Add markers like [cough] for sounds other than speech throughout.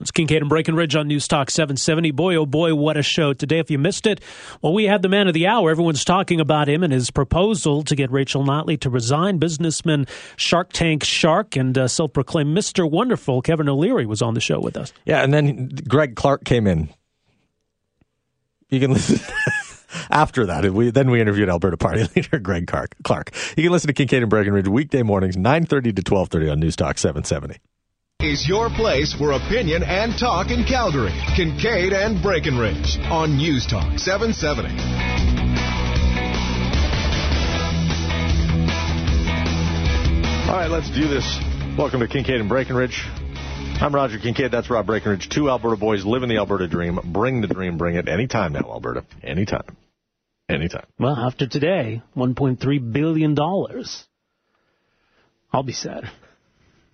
It's Kincaid and Breckenridge on News Talk 770. Boy, oh boy, what a show today. If you missed it, well, we had the man of the hour. Everyone's talking about him and his proposal to get Rachel Notley to resign. Businessman Shark Tank Shark and uh, self proclaimed Mr. Wonderful Kevin O'Leary was on the show with us. Yeah, and then Greg Clark came in. You can listen. [laughs] After that, we, then we interviewed Alberta Party [laughs] leader Greg Clark. You can listen to Kincaid and Breckenridge weekday mornings, 9.30 to 12.30 on News Talk 770 is your place for opinion and talk in Calgary. Kincaid and Breckenridge on News Talk 770. All right, let's do this. Welcome to Kincaid and Breckenridge. I'm Roger Kincaid. That's Rob Breckenridge. Two Alberta boys living the Alberta dream. Bring the dream. Bring it. Anytime now, Alberta. Anytime. Anytime. Well, after today, $1.3 billion. I'll be sad.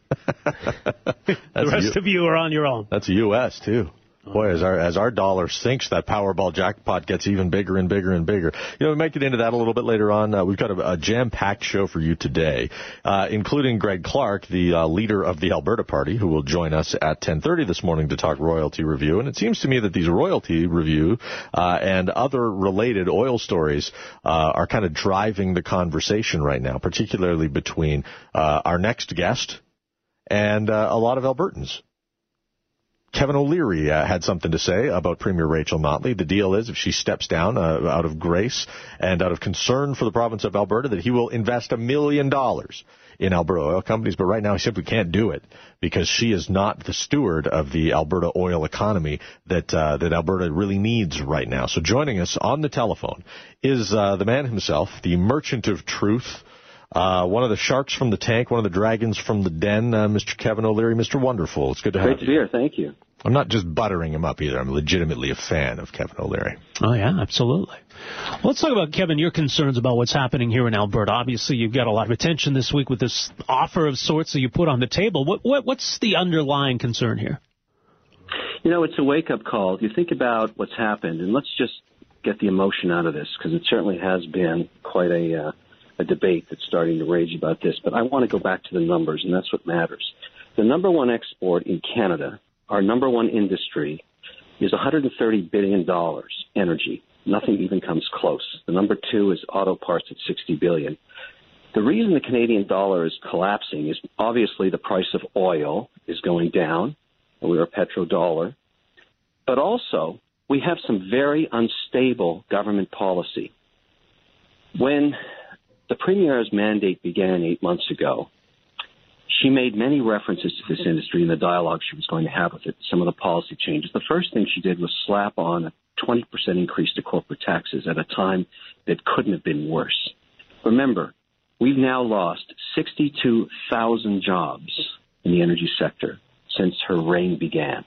[laughs] the rest U- of you are on your own. That's U.S. too. Boy, as our as our dollar sinks, that Powerball jackpot gets even bigger and bigger and bigger. You know, we might get into that a little bit later on. Uh, we've got a, a jam-packed show for you today, uh, including Greg Clark, the uh, leader of the Alberta Party, who will join us at 10:30 this morning to talk royalty review. And it seems to me that these royalty review uh, and other related oil stories uh, are kind of driving the conversation right now, particularly between uh, our next guest and uh, a lot of Albertans. Kevin O'Leary uh, had something to say about Premier Rachel Notley. The deal is if she steps down uh, out of grace and out of concern for the province of Alberta, that he will invest a million dollars in Alberta oil companies. But right now, he simply can't do it because she is not the steward of the Alberta oil economy that uh, that Alberta really needs right now. So joining us on the telephone is uh, the man himself, the merchant of truth. Uh, one of the sharks from the tank, one of the dragons from the den, uh, Mr. Kevin O'Leary. Mr. Wonderful. It's good to Great have to you. Great to be here. Thank you. I'm not just buttering him up either. I'm legitimately a fan of Kevin O'Leary. Oh, yeah, absolutely. Well, let's talk about, Kevin, your concerns about what's happening here in Alberta. Obviously, you've got a lot of attention this week with this offer of sorts that you put on the table. What, what, what's the underlying concern here? You know, it's a wake up call. You think about what's happened, and let's just get the emotion out of this because it certainly has been quite a. Uh, a debate that's starting to rage about this, but I want to go back to the numbers, and that's what matters. The number one export in Canada, our number one industry, is $130 billion energy. Nothing even comes close. The number two is auto parts at $60 billion. The reason the Canadian dollar is collapsing is obviously the price of oil is going down. And we're a petrodollar. But also, we have some very unstable government policy. When the Premier's mandate began eight months ago. She made many references to this industry in the dialogue she was going to have with it, some of the policy changes. The first thing she did was slap on a 20% increase to corporate taxes at a time that couldn't have been worse. Remember, we've now lost 62,000 jobs in the energy sector since her reign began.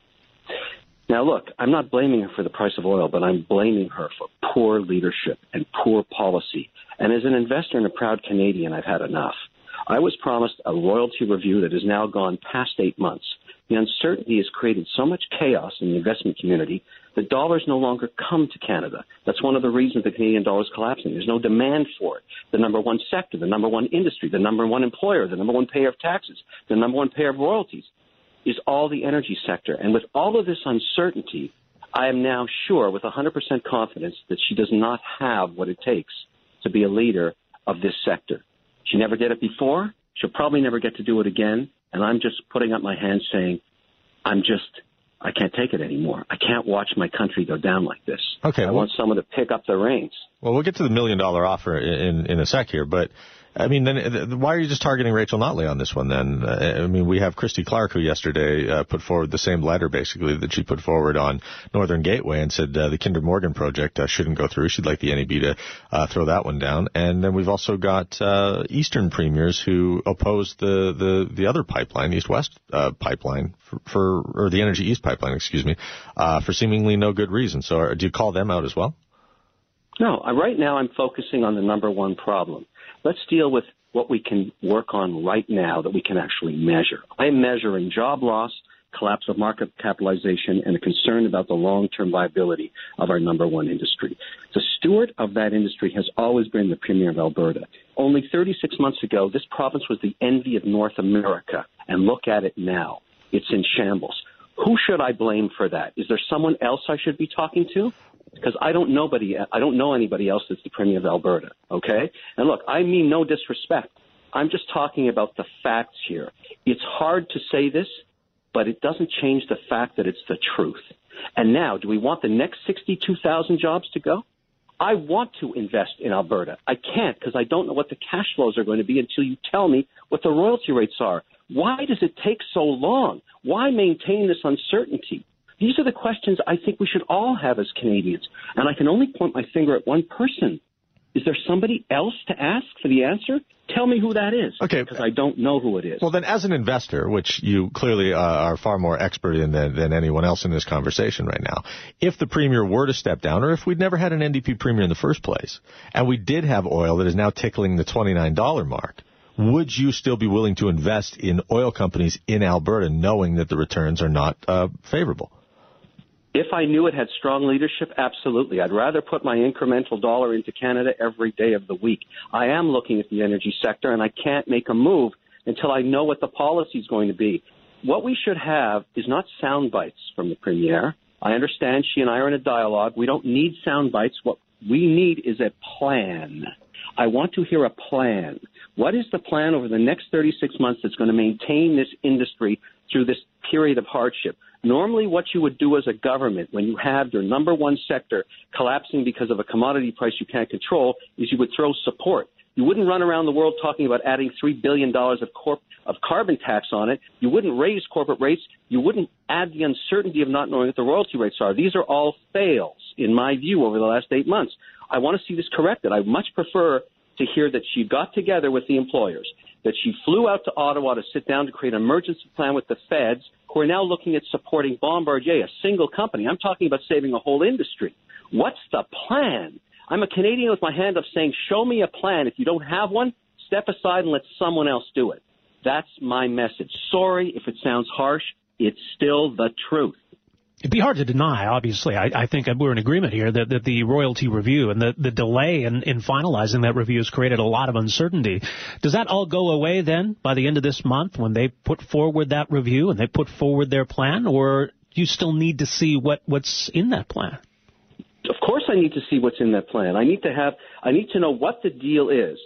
Now, look, I'm not blaming her for the price of oil, but I'm blaming her for poor leadership and poor policy. And as an investor and a proud Canadian, I've had enough. I was promised a royalty review that has now gone past eight months. The uncertainty has created so much chaos in the investment community that dollars no longer come to Canada. That's one of the reasons the Canadian dollar is collapsing. There's no demand for it. The number one sector, the number one industry, the number one employer, the number one payer of taxes, the number one payer of royalties is all the energy sector. And with all of this uncertainty, I am now sure with 100% confidence that she does not have what it takes to be a leader of this sector. She never did it before. She'll probably never get to do it again. And I'm just putting up my hand saying, I'm just, I can't take it anymore. I can't watch my country go down like this. Okay. I well, want someone to pick up the reins. Well, we'll get to the million dollar offer in, in a sec here, but I mean, then why are you just targeting Rachel Notley on this one? Then uh, I mean, we have Christy Clark, who yesterday uh, put forward the same letter, basically that she put forward on Northern Gateway, and said uh, the Kinder Morgan project uh, shouldn't go through. She'd like the NEB to uh, throw that one down. And then we've also got uh, Eastern premiers who opposed the the the other pipeline, the East West pipeline, for, for, or the Energy East pipeline, excuse me, for seemingly no good reason. So, do you call them out as well? No, right now I'm focusing on the number one problem. Let's deal with what we can work on right now that we can actually measure. I'm measuring job loss, collapse of market capitalization, and a concern about the long-term viability of our number one industry. The steward of that industry has always been the Premier of Alberta. Only 36 months ago, this province was the envy of North America, and look at it now. It's in shambles. Who should I blame for that? Is there someone else I should be talking to? because I don't nobody I don't know anybody else that's the premier of Alberta. Okay, and look, I mean no disrespect. I'm just talking about the facts here. It's hard to say this, but it doesn't change the fact that it's the truth. And now, do we want the next 62,000 jobs to go? I want to invest in Alberta. I can't because I don't know what the cash flows are going to be until you tell me what the royalty rates are. Why does it take so long? Why maintain this uncertainty? These are the questions I think we should all have as Canadians. And I can only point my finger at one person. Is there somebody else to ask for the answer? Tell me who that is. Okay. Because I don't know who it is. Well, then, as an investor, which you clearly uh, are far more expert in than, than anyone else in this conversation right now, if the premier were to step down, or if we'd never had an NDP premier in the first place, and we did have oil that is now tickling the $29 mark, would you still be willing to invest in oil companies in Alberta knowing that the returns are not uh, favorable? If I knew it had strong leadership, absolutely. I'd rather put my incremental dollar into Canada every day of the week. I am looking at the energy sector, and I can't make a move until I know what the policy is going to be. What we should have is not sound bites from the Premier. I understand she and I are in a dialogue. We don't need sound bites. What we need is a plan. I want to hear a plan. What is the plan over the next 36 months that's going to maintain this industry through this period of hardship? Normally, what you would do as a government when you have your number one sector collapsing because of a commodity price you can't control is you would throw support. You wouldn't run around the world talking about adding $3 billion of, corp- of carbon tax on it. You wouldn't raise corporate rates. You wouldn't add the uncertainty of not knowing what the royalty rates are. These are all fails, in my view, over the last eight months. I want to see this corrected. I much prefer to hear that she got together with the employers, that she flew out to Ottawa to sit down to create an emergency plan with the feds, who are now looking at supporting Bombardier, a single company. I'm talking about saving a whole industry. What's the plan? I'm a Canadian with my hand up saying, show me a plan. If you don't have one, step aside and let someone else do it. That's my message. Sorry if it sounds harsh. It's still the truth. It'd be hard to deny, obviously. I, I think we're in agreement here that, that the royalty review and the, the delay in, in finalizing that review has created a lot of uncertainty. Does that all go away then by the end of this month when they put forward that review and they put forward their plan, or do you still need to see what, what's in that plan? Of course, I need to see what's in that plan. I need to have. I need to know what the deal is.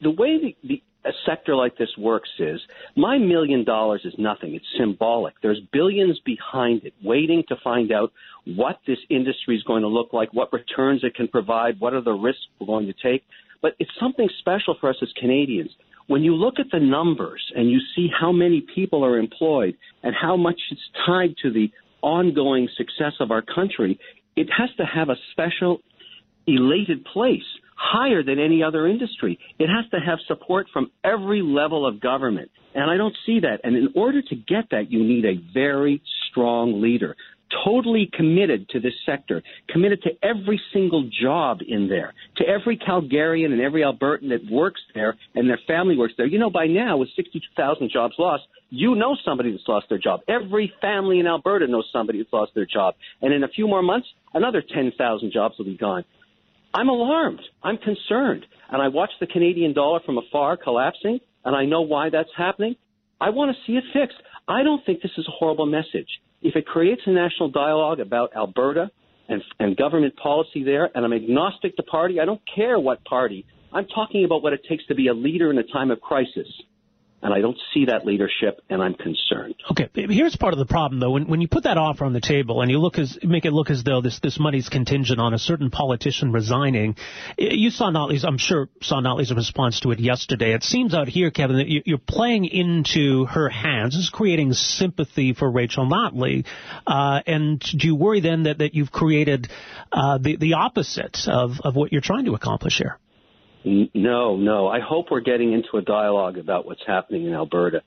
The way the, the a sector like this works is my million dollars is nothing. It's symbolic. There's billions behind it waiting to find out what this industry is going to look like, what returns it can provide, what are the risks we're going to take. But it's something special for us as Canadians. When you look at the numbers and you see how many people are employed and how much it's tied to the ongoing success of our country, it has to have a special elated place higher than any other industry. It has to have support from every level of government. And I don't see that. And in order to get that, you need a very strong leader, totally committed to this sector, committed to every single job in there, to every Calgarian and every Albertan that works there and their family works there. You know, by now, with 62,000 jobs lost, you know somebody that's lost their job. Every family in Alberta knows somebody that's lost their job. And in a few more months, another 10,000 jobs will be gone. I'm alarmed. I'm concerned. And I watch the Canadian dollar from afar collapsing, and I know why that's happening. I want to see it fixed. I don't think this is a horrible message. If it creates a national dialogue about Alberta and, and government policy there, and I'm agnostic to party, I don't care what party. I'm talking about what it takes to be a leader in a time of crisis. And I don't see that leadership, and I'm concerned. Okay, here's part of the problem, though. When, when you put that offer on the table and you look as make it look as though this this money's contingent on a certain politician resigning, you saw Notley's. I'm sure saw Notley's response to it yesterday. It seems out here, Kevin, that you're playing into her hands. This is creating sympathy for Rachel Notley, uh, and do you worry then that that you've created uh, the the opposite of of what you're trying to accomplish here? No, no. I hope we're getting into a dialogue about what's happening in Alberta,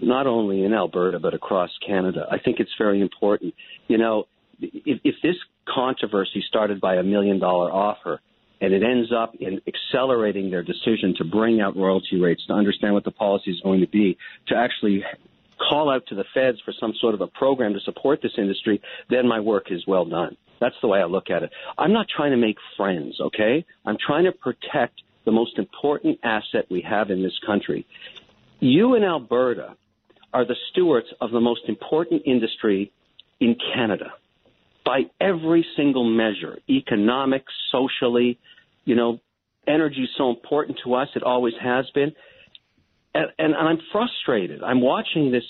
not only in Alberta, but across Canada. I think it's very important. You know, if, if this controversy started by a million dollar offer and it ends up in accelerating their decision to bring out royalty rates, to understand what the policy is going to be, to actually call out to the feds for some sort of a program to support this industry, then my work is well done. That's the way I look at it. I'm not trying to make friends, okay? I'm trying to protect the most important asset we have in this country. You in Alberta are the stewards of the most important industry in Canada by every single measure, economic, socially, you know, energy is so important to us. It always has been. And, and I'm frustrated. I'm watching this,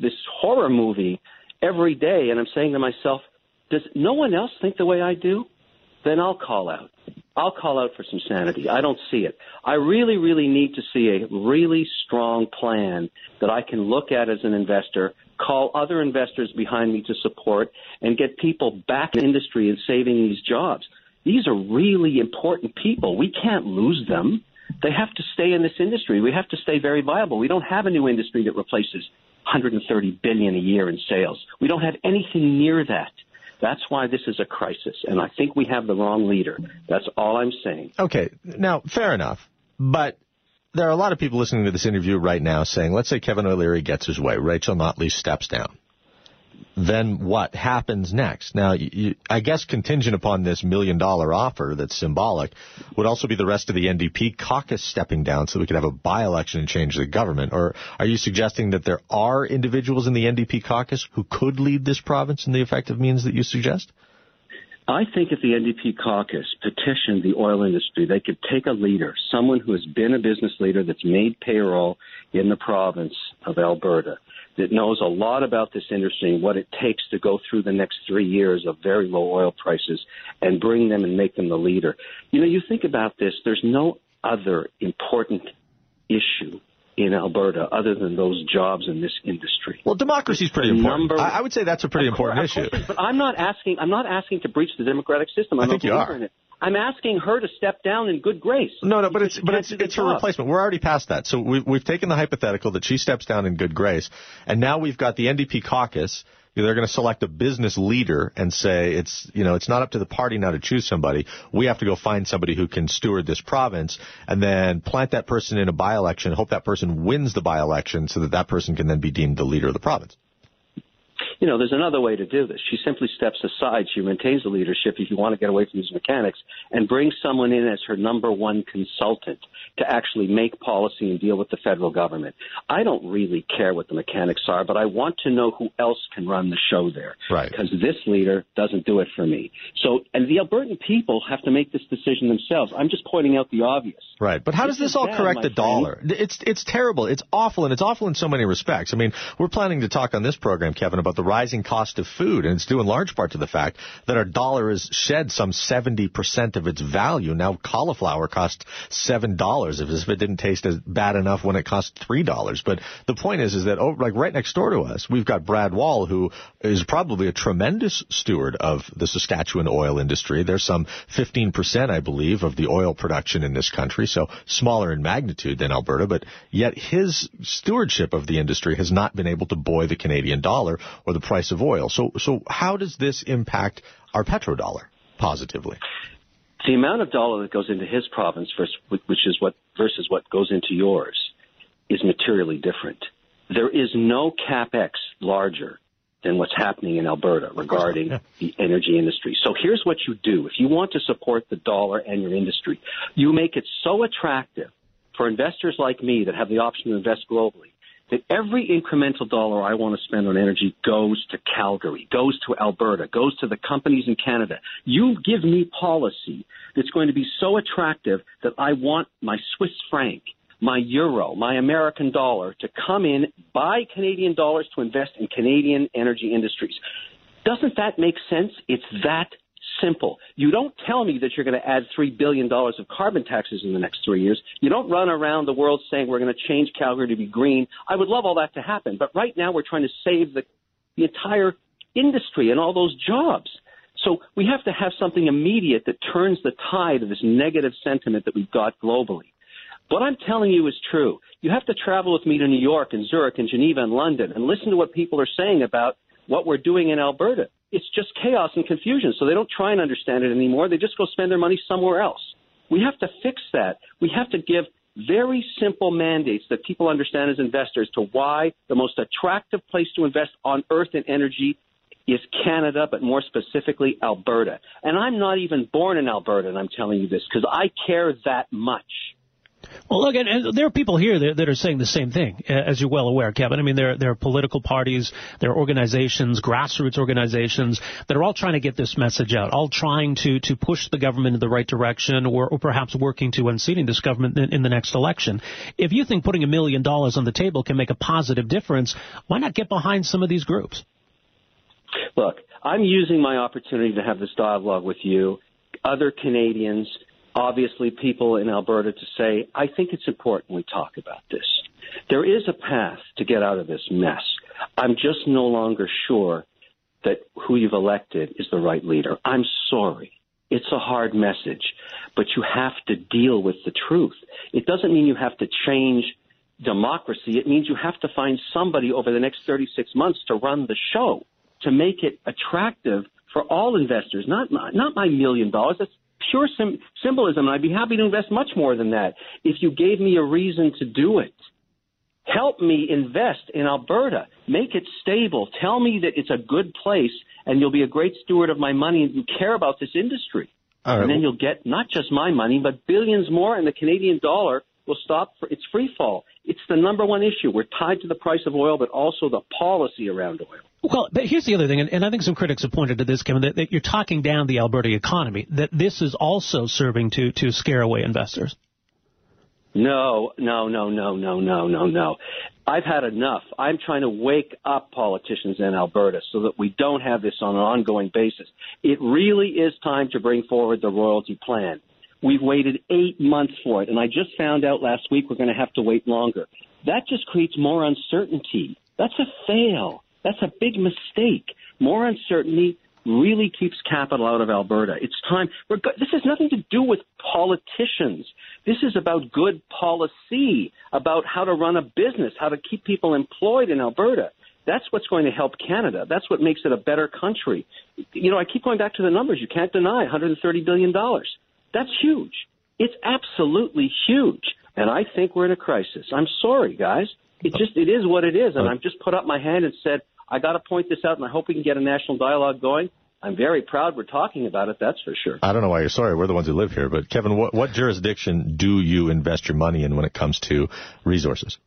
this horror movie every day and I'm saying to myself, does no one else think the way I do? Then I'll call out. I'll call out for some sanity. I don't see it. I really, really need to see a really strong plan that I can look at as an investor, call other investors behind me to support, and get people back in industry and saving these jobs. These are really important people. We can't lose them. They have to stay in this industry. We have to stay very viable. We don't have a new industry that replaces 130 billion a year in sales. We don't have anything near that. That's why this is a crisis, and I think we have the wrong leader. That's all I'm saying. Okay, now, fair enough. But there are a lot of people listening to this interview right now saying, let's say Kevin O'Leary gets his way, Rachel Notley steps down then what happens next? Now, you, I guess contingent upon this million dollar offer that's symbolic would also be the rest of the NDP caucus stepping down so we could have a by election and change the government. Or are you suggesting that there are individuals in the NDP caucus who could lead this province in the effective means that you suggest? I think if the NDP caucus petitioned the oil industry, they could take a leader, someone who has been a business leader that's made payroll in the province of Alberta, that knows a lot about this industry and what it takes to go through the next three years of very low oil prices and bring them and make them the leader. You know, you think about this, there's no other important issue in Alberta other than those jobs in this industry. Well, democracy is pretty important. Number, I would say that's a pretty important course, issue. But I'm not asking. I'm not asking to breach the democratic system. I'm I think you are. I'm asking her to step down in good grace. No, no, but it's but it's it's a replacement. We're already past that. So we've we've taken the hypothetical that she steps down in good grace, and now we've got the NDP caucus. They're going to select a business leader and say it's you know it's not up to the party now to choose somebody. We have to go find somebody who can steward this province, and then plant that person in a by election. Hope that person wins the by election, so that that person can then be deemed the leader of the province you know, there's another way to do this. She simply steps aside. She maintains the leadership if you want to get away from these mechanics and brings someone in as her number one consultant to actually make policy and deal with the federal government. I don't really care what the mechanics are, but I want to know who else can run the show there. Right. Because this leader doesn't do it for me. So, and the Albertan people have to make this decision themselves. I'm just pointing out the obvious. Right. But how this does this all bad, correct the friend. dollar? It's it's terrible. It's awful, and it's awful in so many respects. I mean, we're planning to talk on this program, Kevin, about the rising cost of food, and it's due in large part to the fact that our dollar has shed some 70% of its value. Now cauliflower costs $7 if it didn't taste as bad enough when it cost $3. But the point is, is that oh, like right next door to us, we've got Brad Wall, who is probably a tremendous steward of the Saskatchewan oil industry. There's some 15%, I believe, of the oil production in this country, so smaller in magnitude than Alberta, but yet his stewardship of the industry has not been able to buoy the Canadian dollar or the price of oil. So, so how does this impact our petrodollar positively? The amount of dollar that goes into his province, versus, which is what versus what goes into yours, is materially different. There is no capex larger than what's happening in Alberta regarding yeah. the energy industry. So here's what you do. If you want to support the dollar and your industry, you make it so attractive for investors like me that have the option to invest globally that every incremental dollar I want to spend on energy goes to Calgary, goes to Alberta, goes to the companies in Canada. You give me policy that's going to be so attractive that I want my Swiss franc my euro, my American dollar to come in, buy Canadian dollars to invest in Canadian energy industries. Doesn't that make sense? It's that simple. You don't tell me that you're going to add $3 billion of carbon taxes in the next three years. You don't run around the world saying we're going to change Calgary to be green. I would love all that to happen. But right now we're trying to save the, the entire industry and all those jobs. So we have to have something immediate that turns the tide of this negative sentiment that we've got globally. What I'm telling you is true. You have to travel with me to New York and Zurich and Geneva and London and listen to what people are saying about what we're doing in Alberta. It's just chaos and confusion. So they don't try and understand it anymore. They just go spend their money somewhere else. We have to fix that. We have to give very simple mandates that people understand as investors to why the most attractive place to invest on earth in energy is Canada, but more specifically Alberta. And I'm not even born in Alberta, and I'm telling you this because I care that much. Well, look, and, there are people here that, that, are saying the same thing, as you're well aware, Kevin. I mean, there, there are political parties, there are organizations, grassroots organizations that are all trying to get this message out, all trying to, to push the government in the right direction or, or perhaps working to unseating this government in, in the next election. If you think putting a million dollars on the table can make a positive difference, why not get behind some of these groups? Look, I'm using my opportunity to have this dialogue with you, other Canadians, obviously people in Alberta to say, I think it's important we talk about this. There is a path to get out of this mess. I'm just no longer sure that who you've elected is the right leader. I'm sorry. It's a hard message, but you have to deal with the truth. It doesn't mean you have to change democracy. It means you have to find somebody over the next 36 months to run the show, to make it attractive for all investors, not my, not my million dollars. That's pure sim- symbolism, and I'd be happy to invest much more than that if you gave me a reason to do it. Help me invest in Alberta. Make it stable. Tell me that it's a good place and you'll be a great steward of my money and you care about this industry. Right. And then you'll get not just my money, but billions more, and the Canadian dollar will stop for its free fall. It's the number one issue. We're tied to the price of oil, but also the policy around oil. Well, but here's the other thing, and, and I think some critics have pointed to this, Kevin, that, that, you're talking down the Alberta economy, that this is also serving to, to scare away investors. No, no, no, no, no, no, no, no. I've had enough. I'm trying to wake up politicians in Alberta so that we don't have this on an ongoing basis. It really is time to bring forward the royalty plan. We've waited eight months for it, and I just found out last week we're going to have to wait longer. That just creates more uncertainty. That's a fail. That's a big mistake. More uncertainty really keeps capital out of Alberta. It's time. This has nothing to do with politicians. This is about good policy, about how to run a business, how to keep people employed in Alberta. That's what's going to help Canada. That's what makes it a better country. You know, I keep going back to the numbers. You can't deny $130 billion. That's huge. It's absolutely huge. And I think we're in a crisis. I'm sorry, guys. It just it is what it is, and I've just put up my hand and said I got to point this out, and I hope we can get a national dialogue going. I'm very proud we're talking about it. That's for sure. I don't know why you're sorry. We're the ones who live here. But Kevin, what, what jurisdiction do you invest your money in when it comes to resources?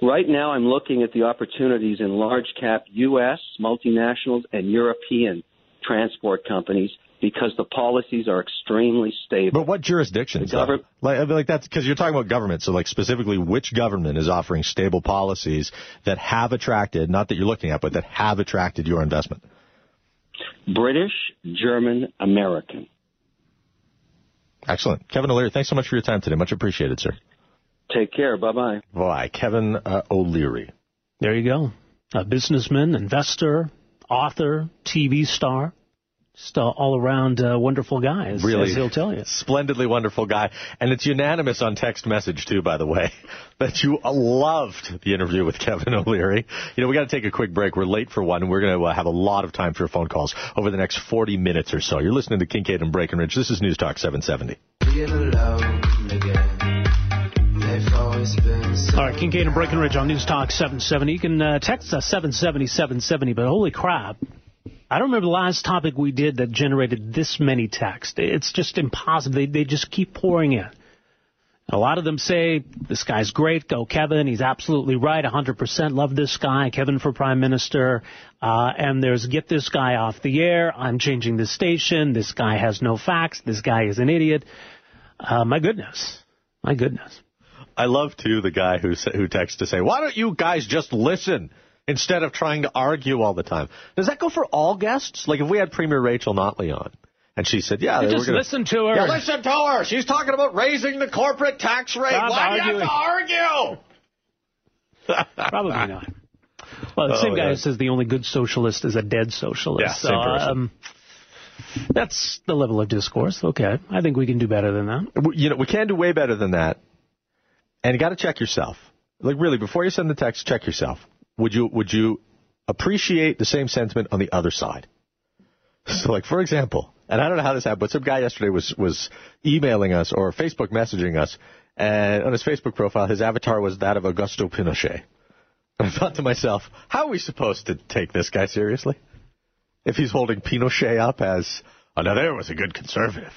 Right now, I'm looking at the opportunities in large cap U.S. multinationals and European transport companies because the policies are extremely stable. But what jurisdictions? The government, like, like that's because you're talking about government. So, like specifically, which government is offering stable policies that have attracted, not that you're looking at, but that have attracted your investment? British, German, American. Excellent, Kevin O'Leary. Thanks so much for your time today. Much appreciated, sir. Take care. Bye bye. Bye, Kevin uh, O'Leary. There you go. A businessman, investor, author, TV star just uh, all around uh, wonderful guy, as, really, as he'll tell you. Splendidly wonderful guy. And it's unanimous on text message, too, by the way, [laughs] that you loved the interview with Kevin [laughs] O'Leary. You know, we got to take a quick break. We're late for one, and we're going to uh, have a lot of time for phone calls over the next 40 minutes or so. You're listening to Kincaid and Breckenridge. This is News Talk 770. All right, Kincaid and Breckenridge on News Talk 770. You can uh, text us 770 770, but holy crap. I don't remember the last topic we did that generated this many texts. It's just impossible. They, they just keep pouring in. A lot of them say, this guy's great, go Kevin, he's absolutely right, 100% love this guy, Kevin for Prime Minister. Uh, and there's, get this guy off the air, I'm changing the station, this guy has no facts, this guy is an idiot. Uh, my goodness. My goodness. I love too the guy who who texts to say, "Why don't you guys just listen instead of trying to argue all the time?" Does that go for all guests? Like if we had Premier Rachel Notley on, and she said, "Yeah, just gonna, listen to her. Yeah, listen to her. She's talking about raising the corporate tax rate. Stop Why do you have to argue?" Probably not. [laughs] Well, the Oh, same guy yeah. who says the only good socialist is a dead socialist. Yeah, same person. Um, that's the level of discourse. Okay, I think we can do better than that. You know, we can do way better than that. And you got to check yourself. Like really, before you send the text, check yourself. Would you would you appreciate the same sentiment on the other side? So, like for example, and I don't know how this happened, but some guy yesterday was was emailing us or Facebook messaging us, and on his Facebook profile, his avatar was that of Augusto Pinochet. And I thought to myself, how are we supposed to take this guy seriously? If he's holding Pinochet up as, oh, now there was a good conservative.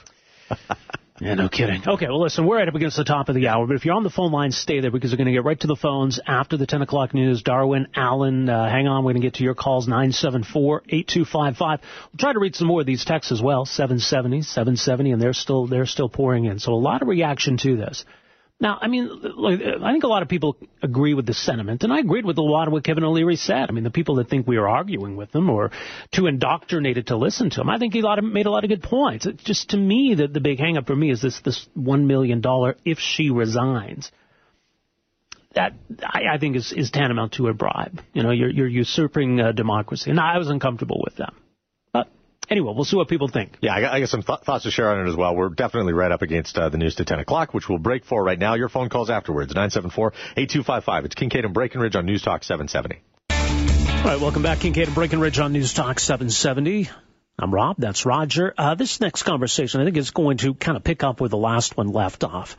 [laughs] Yeah, no kidding. Okay, well, listen, we're right up against the top of the hour, but if you're on the phone line, stay there because we're going to get right to the phones after the 10 o'clock news. Darwin, Allen, uh, hang on. We're going to get to your calls, 974-8255. We'll try to read some more of these texts as well, 770, 770, and they're still, they're still pouring in. So a lot of reaction to this. Now, I mean, I think a lot of people agree with the sentiment, and I agreed with a lot of what Kevin O'Leary said. I mean, the people that think we are arguing with them or too indoctrinated to listen to him, I think he made a lot of good points. It just to me, the, the big hang up for me is this this one million dollar if she resigns. That I, I think is, is tantamount to a bribe. You know, you're you're usurping uh, democracy, and I was uncomfortable with that. Anyway, we'll see what people think. Yeah, I got, I got some th- thoughts to share on it as well. We're definitely right up against uh, the news to 10 o'clock, which we'll break for right now. Your phone calls afterwards, 974-8255. It's Kincaid and Breckenridge on News Talk 770. All right, welcome back, Kincaid and Breckenridge on News Talk 770. I'm Rob. That's Roger. Uh, this next conversation, I think, is going to kind of pick up where the last one left off.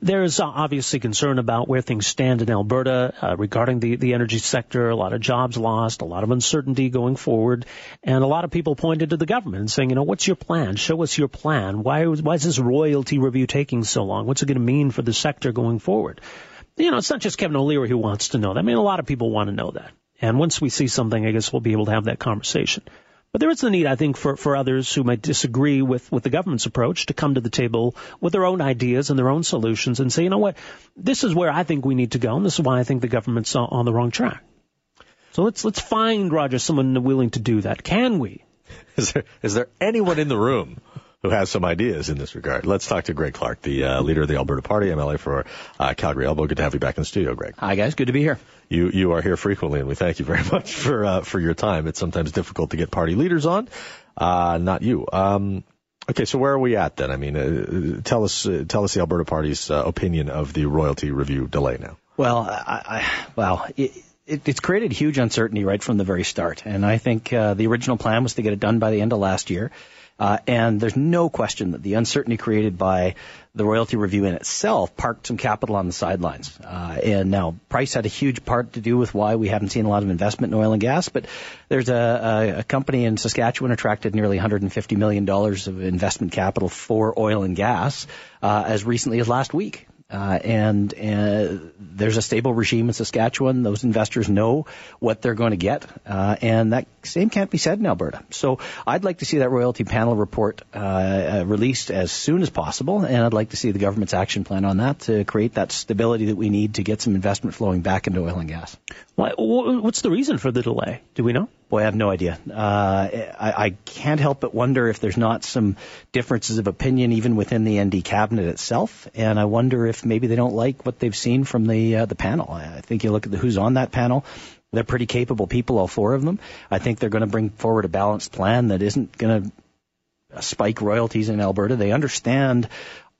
There's uh, obviously concern about where things stand in Alberta uh, regarding the, the energy sector. A lot of jobs lost, a lot of uncertainty going forward, and a lot of people pointed to the government and saying, you know, what's your plan? Show us your plan. Why, why is this royalty review taking so long? What's it going to mean for the sector going forward? You know, it's not just Kevin O'Leary who wants to know that. I mean, a lot of people want to know that. And once we see something, I guess we'll be able to have that conversation. But there is the need, I think, for, for others who might disagree with, with the government's approach to come to the table with their own ideas and their own solutions and say, you know what, this is where I think we need to go, and this is why I think the government's on, on the wrong track. So let's let's find Roger someone willing to do that. Can we? [laughs] Is there, is there anyone in the room who has some ideas in this regard? Let's talk to Greg Clark, the uh, leader of the Alberta Party, MLA for uh, Calgary Elbow. Good to have you back in the studio, Greg. Hi guys, good to be here. You you are here frequently, and we thank you very [laughs] much for uh, for your time. It's sometimes difficult to get party leaders on, uh, not you. Um, okay, so where are we at then? I mean, uh, tell us uh, tell us the Alberta Party's uh, opinion of the royalty review delay now. Well, I, I well, it, it, it's created huge uncertainty right from the very start, and I think uh, the original plan was to get it done by the end of last year. Uh, and there's no question that the uncertainty created by the royalty review in itself parked some capital on the sidelines. Uh, and now price had a huge part to do with why we haven't seen a lot of investment in oil and gas. But there's a, a, a company in Saskatchewan attracted nearly 150 million dollars of investment capital for oil and gas uh, as recently as last week. Uh, and uh, there's a stable regime in Saskatchewan. Those investors know what they're going to get, uh, and that same can't be said in Alberta. So I'd like to see that royalty panel report uh, uh, released as soon as possible, and I'd like to see the government's action plan on that to create that stability that we need to get some investment flowing back into oil and gas. Why, wh- what's the reason for the delay? Do we know? Boy, I have no idea. Uh, I, I can't help but wonder if there's not some differences of opinion even within the ND cabinet itself, and I wonder if maybe they don't like what they've seen from the uh, the panel. I think you look at the, who's on that panel. They're pretty capable people, all four of them. I think they're going to bring forward a balanced plan that isn't going to spike royalties in Alberta. They understand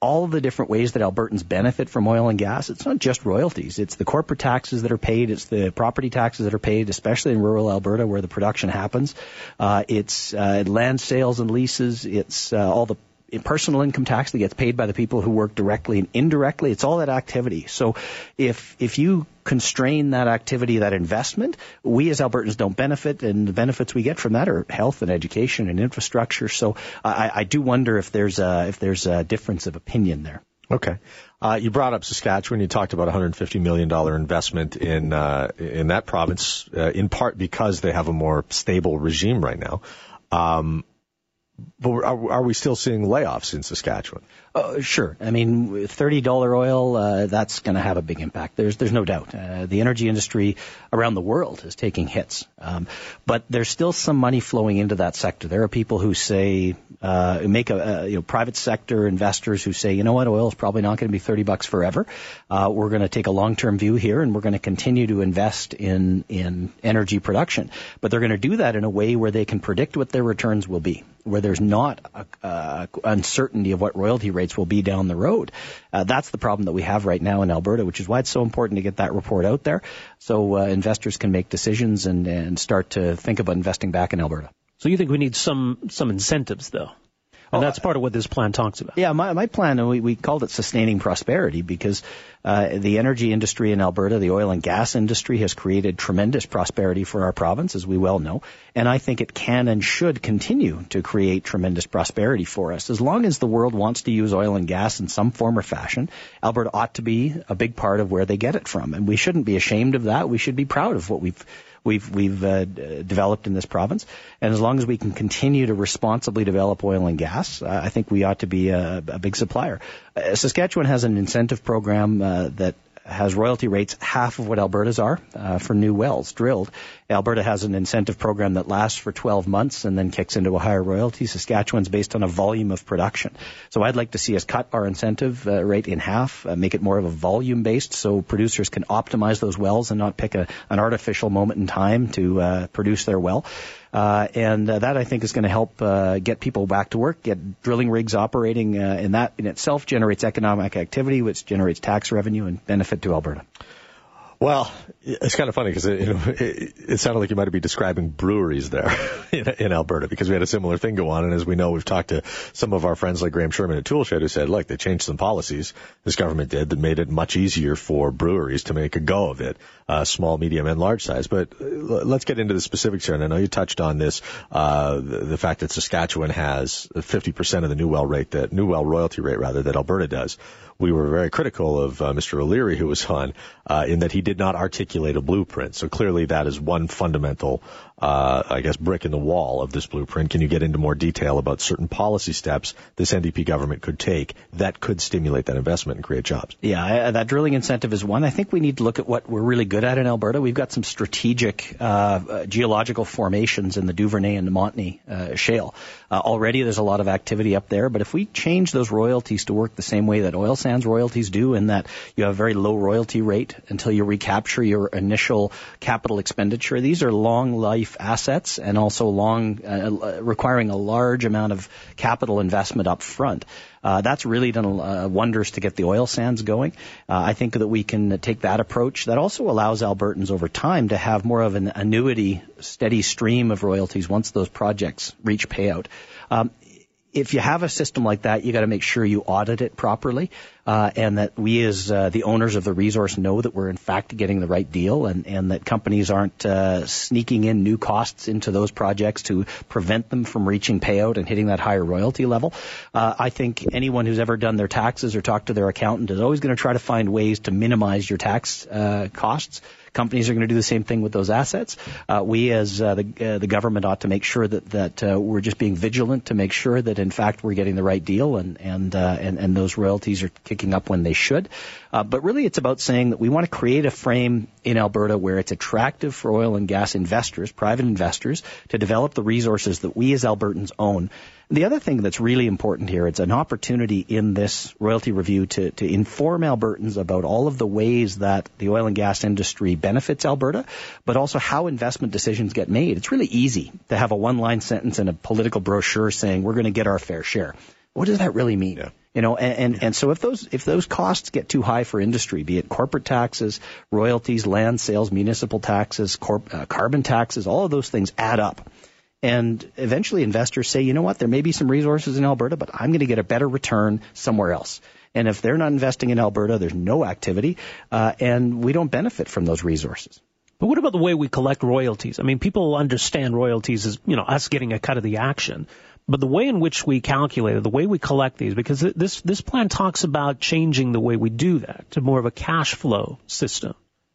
all the different ways that Albertans benefit from oil and gas. It's not just royalties. It's the corporate taxes that are paid. It's the property taxes that are paid, especially in rural Alberta where the production happens. Uh, it's uh, land sales and leases. It's uh, all the personal income tax that gets paid by the people who work directly and indirectly. It's all that activity. So if if you constrain that activity, that investment, we as Albertans don't benefit, and the benefits we get from that are health and education and infrastructure. So I, I do wonder if there's a, if there's a difference of opinion there. Okay. Uh, you brought up Saskatchewan. You talked about $150 million investment in uh, in that province, uh, in part because they have a more stable regime right now. Um, but are, are we still seeing layoffs in Saskatchewan? Uh, sure. I mean, thirty dollar oil uh, that's going to have a big impact. There's there's no doubt. Uh, the energy industry around the world is taking hits, um, but there's still some money flowing into that sector. There are people who say uh, make a, a you know private sector investors who say, you know what, oil is probably not going to be thirty bucks forever. Uh, we're going to take a long term view here, and we're going to continue to invest in in energy production. But they're going to do that in a way where they can predict what their returns will be where there's not a, a uncertainty of what royalty rates will be down the road. Uh, that's the problem that we have right now in Alberta, which is why it's so important to get that report out there so uh, investors can make decisions and, and start to think about investing back in Alberta. So you think we need some some incentives though? And that's part of what this plan talks about. Yeah, my, my plan, we, we called it sustaining prosperity because uh, the energy industry in Alberta, the oil and gas industry, has created tremendous prosperity for our province, as we well know. And I think it can and should continue to create tremendous prosperity for us. As long as the world wants to use oil and gas in some form or fashion, Alberta ought to be a big part of where they get it from. And we shouldn't be ashamed of that. We should be proud of what we've we've we've uh, developed in this province. And as long as we can continue to responsibly develop oil and gas, uh, I think we ought to be a, a big supplier. Uh, Saskatchewan has an incentive program uh, that has royalty rates half of what Alberta's are uh, for new wells drilled. Alberta has an incentive program that lasts for 12 months and then kicks into a higher royalty. Saskatchewan's based on a volume of production. So I'd like to see us cut our incentive uh, rate in half, uh, make it more of a volume based so producers can optimize those wells and not pick a, an artificial moment in time to uh, produce their well. Uh, and uh, that I think is going to help uh, get people back to work, get drilling rigs operating, uh, and that in itself generates economic activity, which generates tax revenue and benefit to Alberta. Well, it's kind of funny because it, you know, it, it, sounded like you might be describing breweries there [laughs] in, in, Alberta because we had a similar thing go on. And as we know, we've talked to some of our friends like Graham Sherman at Toolshed who said, look, they changed some policies this government did that made it much easier for breweries to make a go of it, uh, small, medium, and large size. But uh, let's get into the specifics here. And I know you touched on this, uh, the, the fact that Saskatchewan has 50% of the new well rate that new well royalty rate rather that Alberta does we were very critical of uh, Mr. O'Leary, who was on, uh, in that he did not articulate a blueprint. So clearly, that is one fundamental uh, I guess, brick in the wall of this blueprint. Can you get into more detail about certain policy steps this NDP government could take that could stimulate that investment and create jobs? Yeah, that drilling incentive is one. I think we need to look at what we're really good at in Alberta. We've got some strategic uh, geological formations in the Duvernay and the Montney uh, shale. Uh, already there's a lot of activity up there, but if we change those royalties to work the same way that oil sands royalties do, in that you have a very low royalty rate until you recapture your initial capital expenditure, these are long life assets and also long, uh, requiring a large amount of capital investment up front. Uh, that's really done uh, wonders to get the oil sands going. Uh, I think that we can take that approach. That also allows Albertans over time to have more of an annuity, steady stream of royalties once those projects reach payout. Um, if you have a system like that, you got to make sure you audit it properly, uh, and that we as uh, the owners of the resource know that we're in fact getting the right deal, and, and that companies aren't uh, sneaking in new costs into those projects to prevent them from reaching payout and hitting that higher royalty level. Uh, I think anyone who's ever done their taxes or talked to their accountant is always going to try to find ways to minimize your tax uh, costs. Companies are going to do the same thing with those assets. Uh, we, as uh, the uh, the government, ought to make sure that that uh, we're just being vigilant to make sure that in fact we're getting the right deal and and uh, and, and those royalties are kicking up when they should. Uh, but really, it's about saying that we want to create a frame in Alberta where it's attractive for oil and gas investors, private investors, to develop the resources that we as Albertans own the other thing that's really important here, it's an opportunity in this royalty review to, to inform Albertans about all of the ways that the oil and gas industry benefits Alberta, but also how investment decisions get made. It's really easy to have a one line sentence in a political brochure saying we're going to get our fair share. What does that really mean? Yeah. You know, and, and, and so if those if those costs get too high for industry, be it corporate taxes, royalties, land sales, municipal taxes, corp, uh, carbon taxes, all of those things add up. And eventually investors say, you know what, there may be some resources in Alberta, but I'm going to get a better return somewhere else. And if they're not investing in Alberta, there's no activity, uh, and we don't benefit from those resources. But what about the way we collect royalties? I mean, people understand royalties as, you know, us getting a cut of the action. But the way in which we calculate it, the way we collect these, because this, this plan talks about changing the way we do that to more of a cash flow system.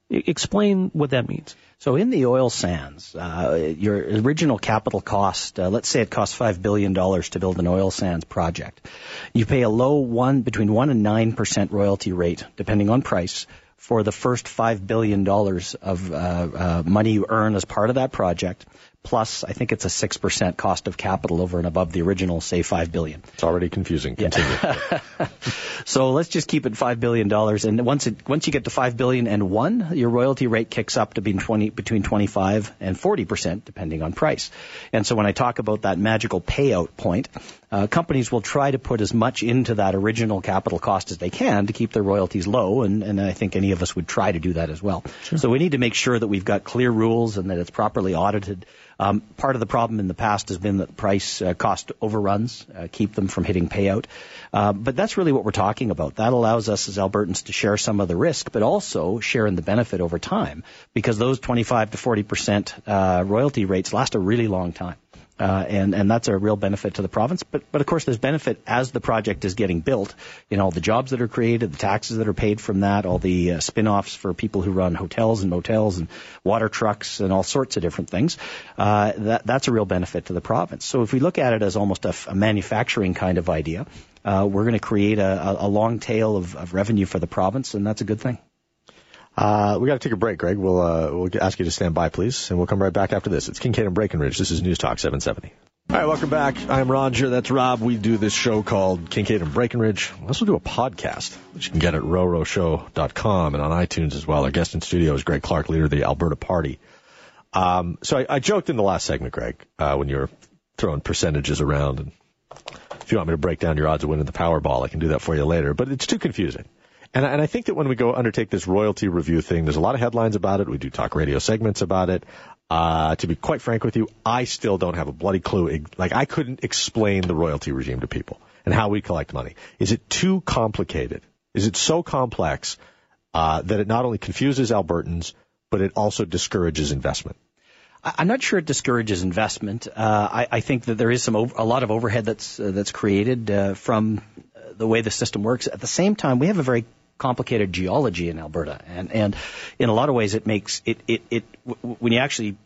Explain what that means. So in the oil sands, uh, your original capital cost, uh, let's say it costs five billion dollars to build an oil sands project. You pay a low one between one and nine percent royalty rate, depending on price, for the first five billion dollars of uh, uh money you earn as part of that project plus I think it's a 6% cost of capital over and above the original, say, 5 billion. It's already confusing. Continue. Yeah. [laughs] so let's just keep it $5 billion. And once it, once you get to 5 billion and one, your royalty rate kicks up to being 20, between 25 and 40%, depending on price. And so when I talk about that magical payout point, uh, companies will try to put as much into that original capital cost as they can to keep their royalties low, and, and I think any of us would try to do that as well. Sure. So we need to make sure that we've got clear rules and that it's properly audited. Um, part of the problem in the past has been that price uh, cost overruns uh, keep them from hitting payout. Uh, but that's really what we're talking about. That allows us as Albertans to share some of the risk, but also share in the benefit over time because those 25 to 40 percent uh, royalty rates last a really long time. Uh, and and that's a real benefit to the province. But but of course, there's benefit as the project is getting built. Know, all the jobs that are created, the taxes that are paid from that, all the uh, spin-offs for people who run hotels and motels and water trucks and all sorts of different things. Uh, that that's a real benefit to the province. So if we look at it as almost a, a manufacturing kind of idea, uh, we're going to create a, a long tail of, of revenue for the province, and that's a good thing. Uh, we got to take a break, Greg. We'll, uh, we'll ask you to stand by, please, and we'll come right back after this. It's Kingkade and Breakenridge. This is News Talk 770. All right, welcome back. I'm Roger. That's Rob. We do this show called Kingkade and Breakenridge. We also do a podcast, which you can get at roroshow.com and on iTunes as well. Our guest in studio is Greg Clark, leader of the Alberta Party. Um, so I, I, joked in the last segment, Greg, uh, when you were throwing percentages around. And if you want me to break down your odds of winning the Powerball, I can do that for you later. But it's too confusing. And, and I think that when we go undertake this royalty review thing, there's a lot of headlines about it. We do talk radio segments about it. Uh, to be quite frank with you, I still don't have a bloody clue. Like, I couldn't explain the royalty regime to people and how we collect money. Is it too complicated? Is it so complex uh, that it not only confuses Albertans, but it also discourages investment? I'm not sure it discourages investment. Uh, I, I, think that there is some over, a lot of overhead that's uh, that's created uh, from the way the system works. At the same time, we have a very complicated geology in Alberta, and and in a lot of ways it makes it it it when you actually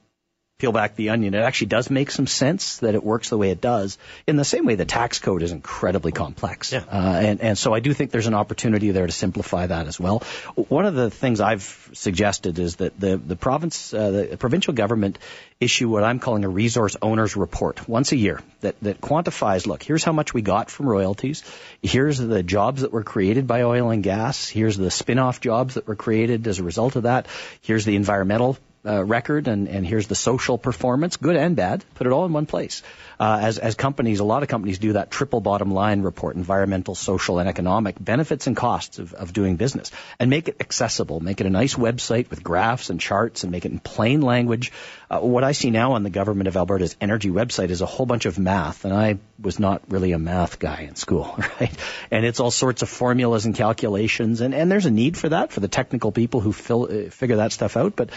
peel back the onion, it actually does make some sense that it works the way it does. In the same way, the tax code is incredibly complex. Yeah. Uh, and, and so I do think there's an opportunity there to simplify that as well. One of the things I've suggested is that the, the province, uh, the provincial government issue what I'm calling a resource owner's report once a year that, that quantifies, look, here's how much we got from royalties. Here's the jobs that were created by oil and gas. Here's the spin-off jobs that were created as a result of that. Here's the environmental uh, record and, and here's the social performance, good and bad. Put it all in one place. Uh, as, as companies, a lot of companies do that triple bottom line report, environmental, social, and economic benefits and costs of, of doing business, and make it accessible. Make it a nice website with graphs and charts, and make it in plain language. Uh, what I see now on the government of Alberta's energy website is a whole bunch of math, and I was not really a math guy in school, [laughs] right? And it's all sorts of formulas and calculations, and, and there's a need for that for the technical people who fill, uh, figure that stuff out. But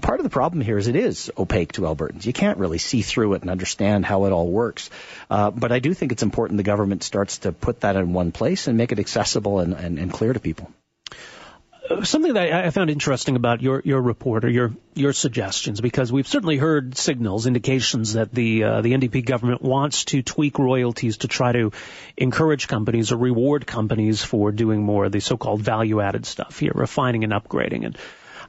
part of the problem here is it is opaque to Albertans. You can't really see through it and understand how it all works. Uh, but I do think it's important the government starts to put that in one place and make it accessible and, and, and clear to people. Uh, something that I found interesting about your your report or your your suggestions, because we've certainly heard signals, indications that the uh, the NDP government wants to tweak royalties to try to encourage companies or reward companies for doing more of the so-called value-added stuff here, refining and upgrading. And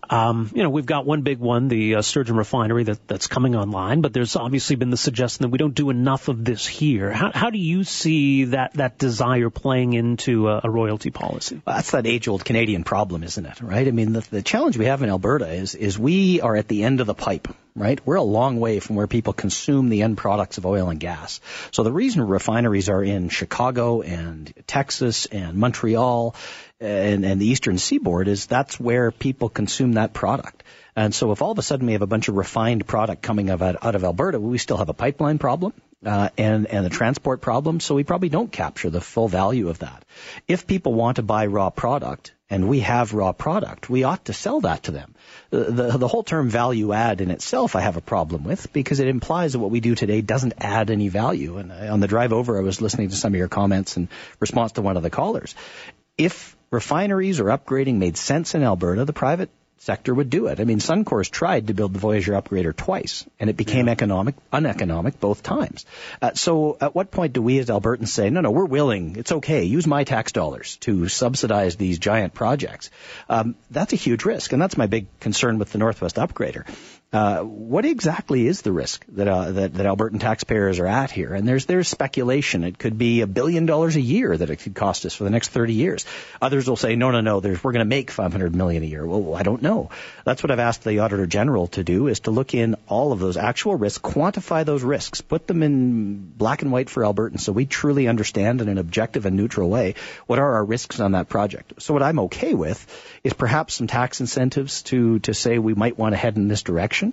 um, you know, we've got one big one, the uh, Sturgeon refinery that, that's coming online, but there's obviously been the suggestion that we don't do enough of this here. How, how do you see that, that desire playing into a, a royalty policy? Well, that's that age-old Canadian problem, isn't it? Right? I mean, the, the challenge we have in Alberta is, is we are at the end of the pipe right? We're a long way from where people consume the end products of oil and gas. So the reason refineries are in Chicago and Texas and Montreal and, and the eastern seaboard is that's where people consume that product. And so if all of a sudden we have a bunch of refined product coming out, of Alberta, we still have a pipeline problem. Uh, and and the transport problem, so we probably don't capture the full value of that. If people want to buy raw product, and we have raw product, we ought to sell that to them. The, the, the whole term value add in itself I have a problem with because it implies that what we do today doesn't add any value. And on the drive over, I was listening to some of your comments in response to one of the callers. If refineries or upgrading made sense in Alberta, the private sector would do it. I mean, Suncor's tried to build the Voyageur upgrader twice, and it became yeah. economic, uneconomic both times. Uh, so, at what point do we as Albertans say, no, no, we're willing, it's okay, use my tax dollars to subsidize these giant projects? Um, that's a huge risk, and that's my big concern with the Northwest upgrader. Uh, what exactly is the risk that, uh, that that Albertan taxpayers are at here? And there's there's speculation. It could be a billion dollars a year that it could cost us for the next 30 years. Others will say, no, no, no. we're going to make 500 million a year. Well, I don't know. That's what I've asked the Auditor General to do: is to look in all of those actual risks, quantify those risks, put them in black and white for Albertans, so we truly understand in an objective and neutral way what are our risks on that project. So what I'm okay with is perhaps some tax incentives to to say we might want to head in this direction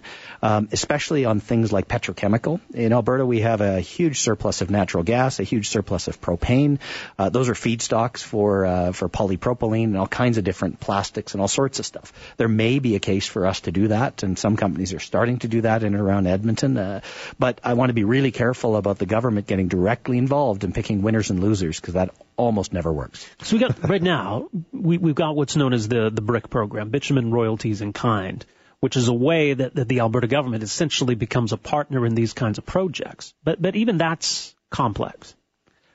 um, especially on things like petrochemical. In Alberta, we have a huge surplus of natural gas, a huge surplus of propane. Uh, those are feedstocks for uh, for polypropylene and all kinds of different plastics and all sorts of stuff. There may be a case for us to do that, and some companies are starting to do that in and around Edmonton. Uh, but I want to be really careful about the government getting directly involved in picking winners and losers because that almost never works. So we got right now we, we've got what's known as the the BRIK program, bitumen royalties in kind which is a way that, that the Alberta government essentially becomes a partner in these kinds of projects. But but even that's complex.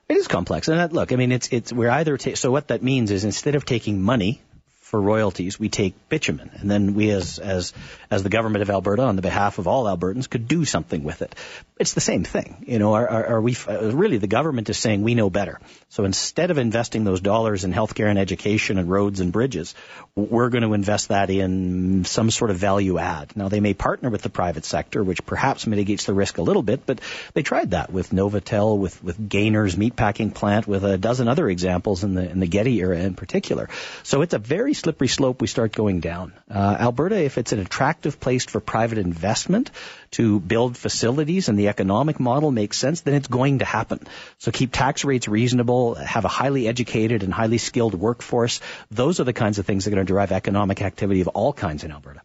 It is complex, and that, look, I mean, it's it's we're either ta- so what that means is instead of taking money for royalties, we take bitumen, and then we, as as as the government of Alberta, on the behalf of all Albertans, could do something with it. It's the same thing, you know. Are, are, are we uh, really the government is saying we know better? So instead of investing those dollars in healthcare and education and roads and bridges, we're going to invest that in some sort of value add. Now they may partner with the private sector, which perhaps mitigates the risk a little bit, but they tried that with Novatel, with with Gainers meatpacking plant, with a dozen other examples in the in the Getty era in particular. So it's a very slippery slope we start going down. Uh, Alberta, if it's an attractive place for private investment to build facilities and the economic model makes sense, then it's going to happen. So keep tax rates reasonable, have a highly educated and highly skilled workforce. Those are the kinds of things that are going to drive economic activity of all kinds in Alberta.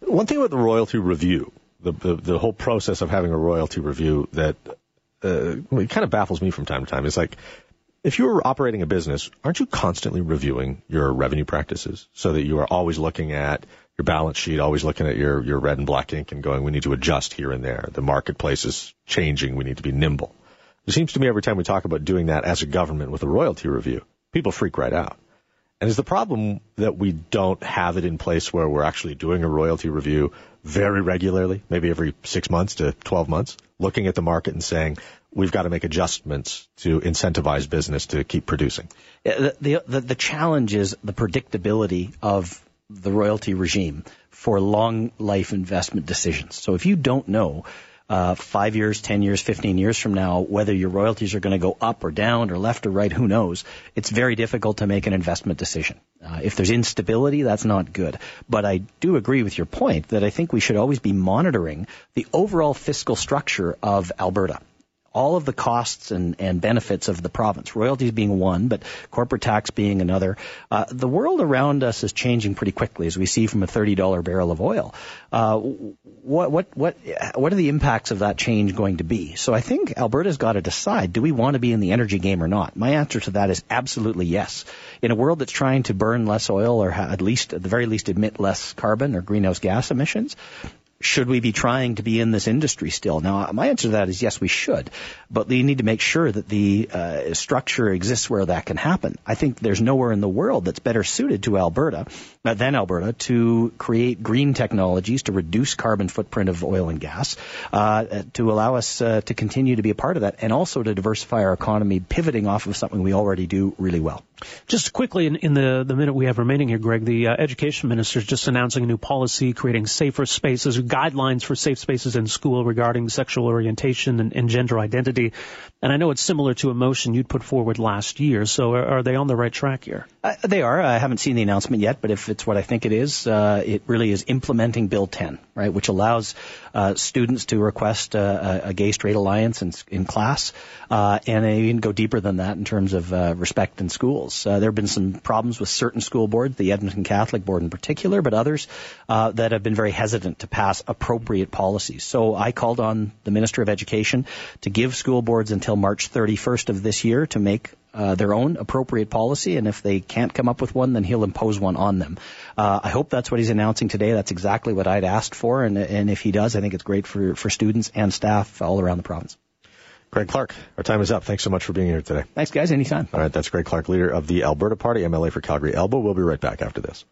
One thing about the royalty review, the, the, the whole process of having a royalty review that uh, it kind of baffles me from time to time is like, if you were operating a business, aren't you constantly reviewing your revenue practices so that you are always looking at your balance sheet, always looking at your, your red and black ink and going, we need to adjust here and there. The marketplace is changing. We need to be nimble. It seems to me every time we talk about doing that as a government with a royalty review, people freak right out. And is the problem that we don't have it in place where we're actually doing a royalty review very regularly, maybe every six months to 12 months, looking at the market and saying, we've got to make adjustments to incentivize business to keep producing. The, the, the, challenge is the predictability of the royalty regime for long life investment decisions. So if you don't know uh, five years, 10 years, 15 years from now, whether your royalties are going to go up or down or left or right, who knows? It's very difficult to make an investment decision. Uh, if there's instability, that's not good. But I do agree with your point that I think we should always be monitoring the overall fiscal structure of Alberta all of the costs and, and benefits of the province, royalties being one, but corporate tax being another. Uh, the world around us is changing pretty quickly, as we see from a $30 barrel of oil. Uh, what, what, what, what are the impacts of that change going to be? So I think Alberta's got to decide, do we want to be in the energy game or not? My answer to that is absolutely yes. In a world that's trying to burn less oil or at least, at the very least, emit less carbon or greenhouse gas emissions, should we be trying to be in this industry still? Now, my answer to that is yes, we should, but we need to make sure that the uh, structure exists where that can happen. I think there's nowhere in the world that's better suited to Alberta uh, than Alberta to create green technologies to reduce carbon footprint of oil and gas, uh, to allow us uh, to continue to be a part of that, and also to diversify our economy, pivoting off of something we already do really well. Just quickly, in, in the, the minute we have remaining here, Greg, the uh, education minister is just announcing a new policy creating safer spaces, guidelines for safe spaces in school regarding sexual orientation and, and gender identity. And I know it's similar to a motion you'd put forward last year. So are, are they on the right track here? Uh, they are. I haven't seen the announcement yet, but if it's what I think it is, uh, it really is implementing Bill 10, right, which allows uh, students to request a, a, gay straight alliance in, in class, uh, and they can go deeper than that in terms of uh, respect in schools. Uh, there have been some problems with certain school boards, the Edmonton Catholic Board in particular, but others uh, that have been very hesitant to pass appropriate policies. So I called on the Minister of Education to give school boards until March 31st of this year to make uh, their own appropriate policy, and if they can't come up with one, then he'll impose one on them. Uh, I hope that's what he's announcing today. That's exactly what I'd asked for, and, and if he does, I think it's great for, for students and staff all around the province. Greg Clark, our time is up. Thanks so much for being here today. Thanks, guys. Anytime. All right, that's Greg Clark, leader of the Alberta Party, MLA for Calgary Elbow. We'll be right back after this.